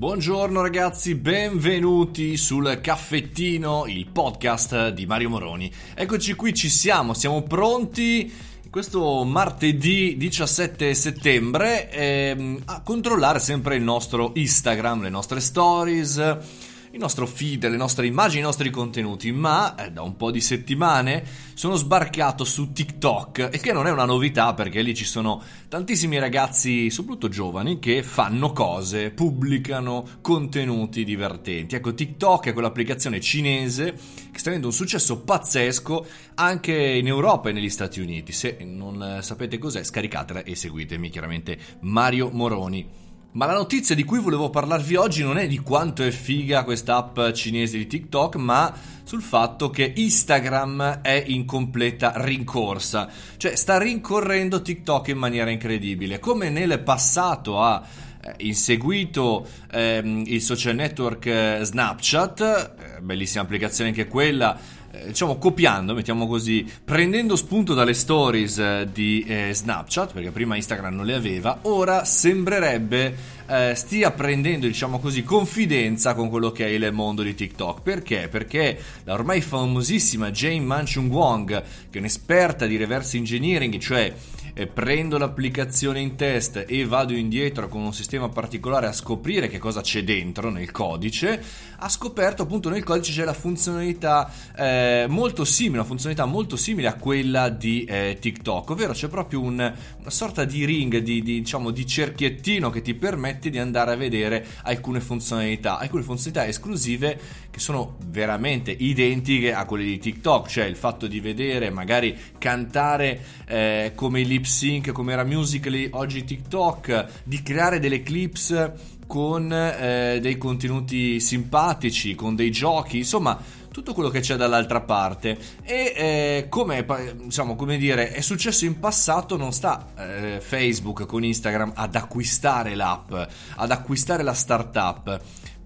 Buongiorno ragazzi, benvenuti sul caffettino, il podcast di Mario Moroni. Eccoci qui, ci siamo, siamo pronti questo martedì 17 settembre ehm, a controllare sempre il nostro Instagram, le nostre stories il nostro feed, le nostre immagini, i nostri contenuti, ma eh, da un po' di settimane sono sbarcato su TikTok, e che non è una novità perché lì ci sono tantissimi ragazzi, soprattutto giovani, che fanno cose, pubblicano contenuti divertenti. Ecco, TikTok è quell'applicazione cinese che sta avendo un successo pazzesco anche in Europa e negli Stati Uniti. Se non eh, sapete cos'è, scaricatela e seguitemi chiaramente Mario Moroni. Ma la notizia di cui volevo parlarvi oggi non è di quanto è figa questa app cinese di TikTok, ma sul fatto che Instagram è in completa rincorsa. Cioè sta rincorrendo TikTok in maniera incredibile. Come nel passato ha eh, inseguito ehm, il social network eh, Snapchat, eh, bellissima applicazione anche quella eh, diciamo copiando, mettiamo così, prendendo spunto dalle stories eh, di eh, Snapchat, perché prima Instagram non le aveva, ora sembrerebbe eh, stia prendendo, diciamo così, confidenza con quello che è il mondo di TikTok. Perché? Perché la ormai famosissima Jane Manchung Wong, che è un'esperta di reverse engineering, cioè prendo l'applicazione in test e vado indietro con un sistema particolare a scoprire che cosa c'è dentro nel codice, ha scoperto appunto nel codice c'è la funzionalità eh, molto simile, una funzionalità molto simile a quella di eh, TikTok, ovvero c'è proprio un, una sorta di ring, di, di, diciamo, di cerchiettino che ti permette di andare a vedere alcune funzionalità, alcune funzionalità esclusive che sono veramente identiche a quelle di TikTok, cioè il fatto di vedere magari cantare eh, come lip come era Musically, oggi TikTok, di creare delle clips con eh, dei contenuti simpatici, con dei giochi, insomma tutto quello che c'è dall'altra parte. E eh, come, diciamo, come dire è successo in passato non sta eh, Facebook con Instagram ad acquistare l'app ad acquistare la startup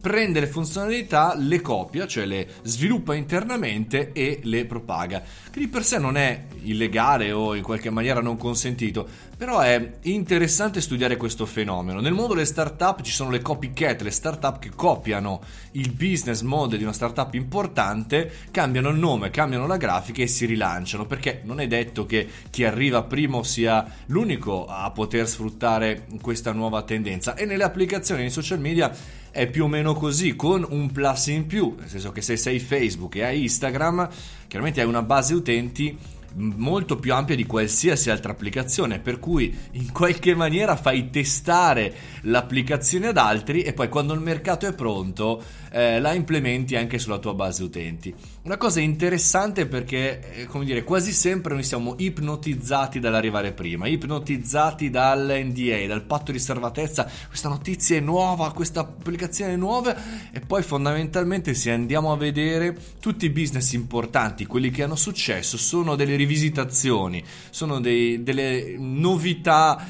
prende le funzionalità, le copia, cioè le sviluppa internamente e le propaga. Che di per sé non è illegale o in qualche maniera non consentito, però è interessante studiare questo fenomeno. Nel mondo delle startup ci sono le copycat, le startup che copiano il business model di una startup importante, cambiano il nome, cambiano la grafica e si rilanciano, perché non è detto che chi arriva primo sia l'unico a poter sfruttare questa nuova tendenza. E nelle applicazioni nei social media è più o meno così, con un plus in più, nel senso che se sei Facebook e hai Instagram, chiaramente hai una base utenti molto più ampia di qualsiasi altra applicazione, per cui in qualche maniera fai testare l'applicazione ad altri e poi quando il mercato è pronto eh, la implementi anche sulla tua base utenti. Una cosa interessante perché, eh, come dire, quasi sempre noi siamo ipnotizzati dall'arrivare prima, ipnotizzati dall'NDA, dal patto di riservatezza, questa notizia è nuova, questa applicazione è nuova e poi fondamentalmente se andiamo a vedere tutti i business importanti, quelli che hanno successo, sono delle rivisitazioni, sono dei, delle novità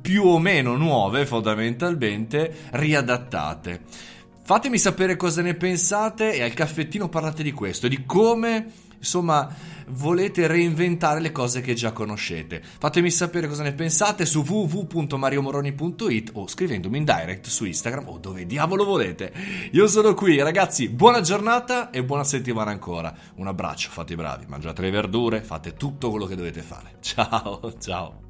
più o meno nuove fondamentalmente riadattate. Fatemi sapere cosa ne pensate e al caffettino parlate di questo, di come insomma volete reinventare le cose che già conoscete. Fatemi sapere cosa ne pensate su www.mariomoroni.it o scrivendomi in direct su Instagram o dove diavolo volete. Io sono qui, ragazzi, buona giornata e buona settimana ancora. Un abbraccio, fate i bravi, mangiate le verdure, fate tutto quello che dovete fare. Ciao, ciao.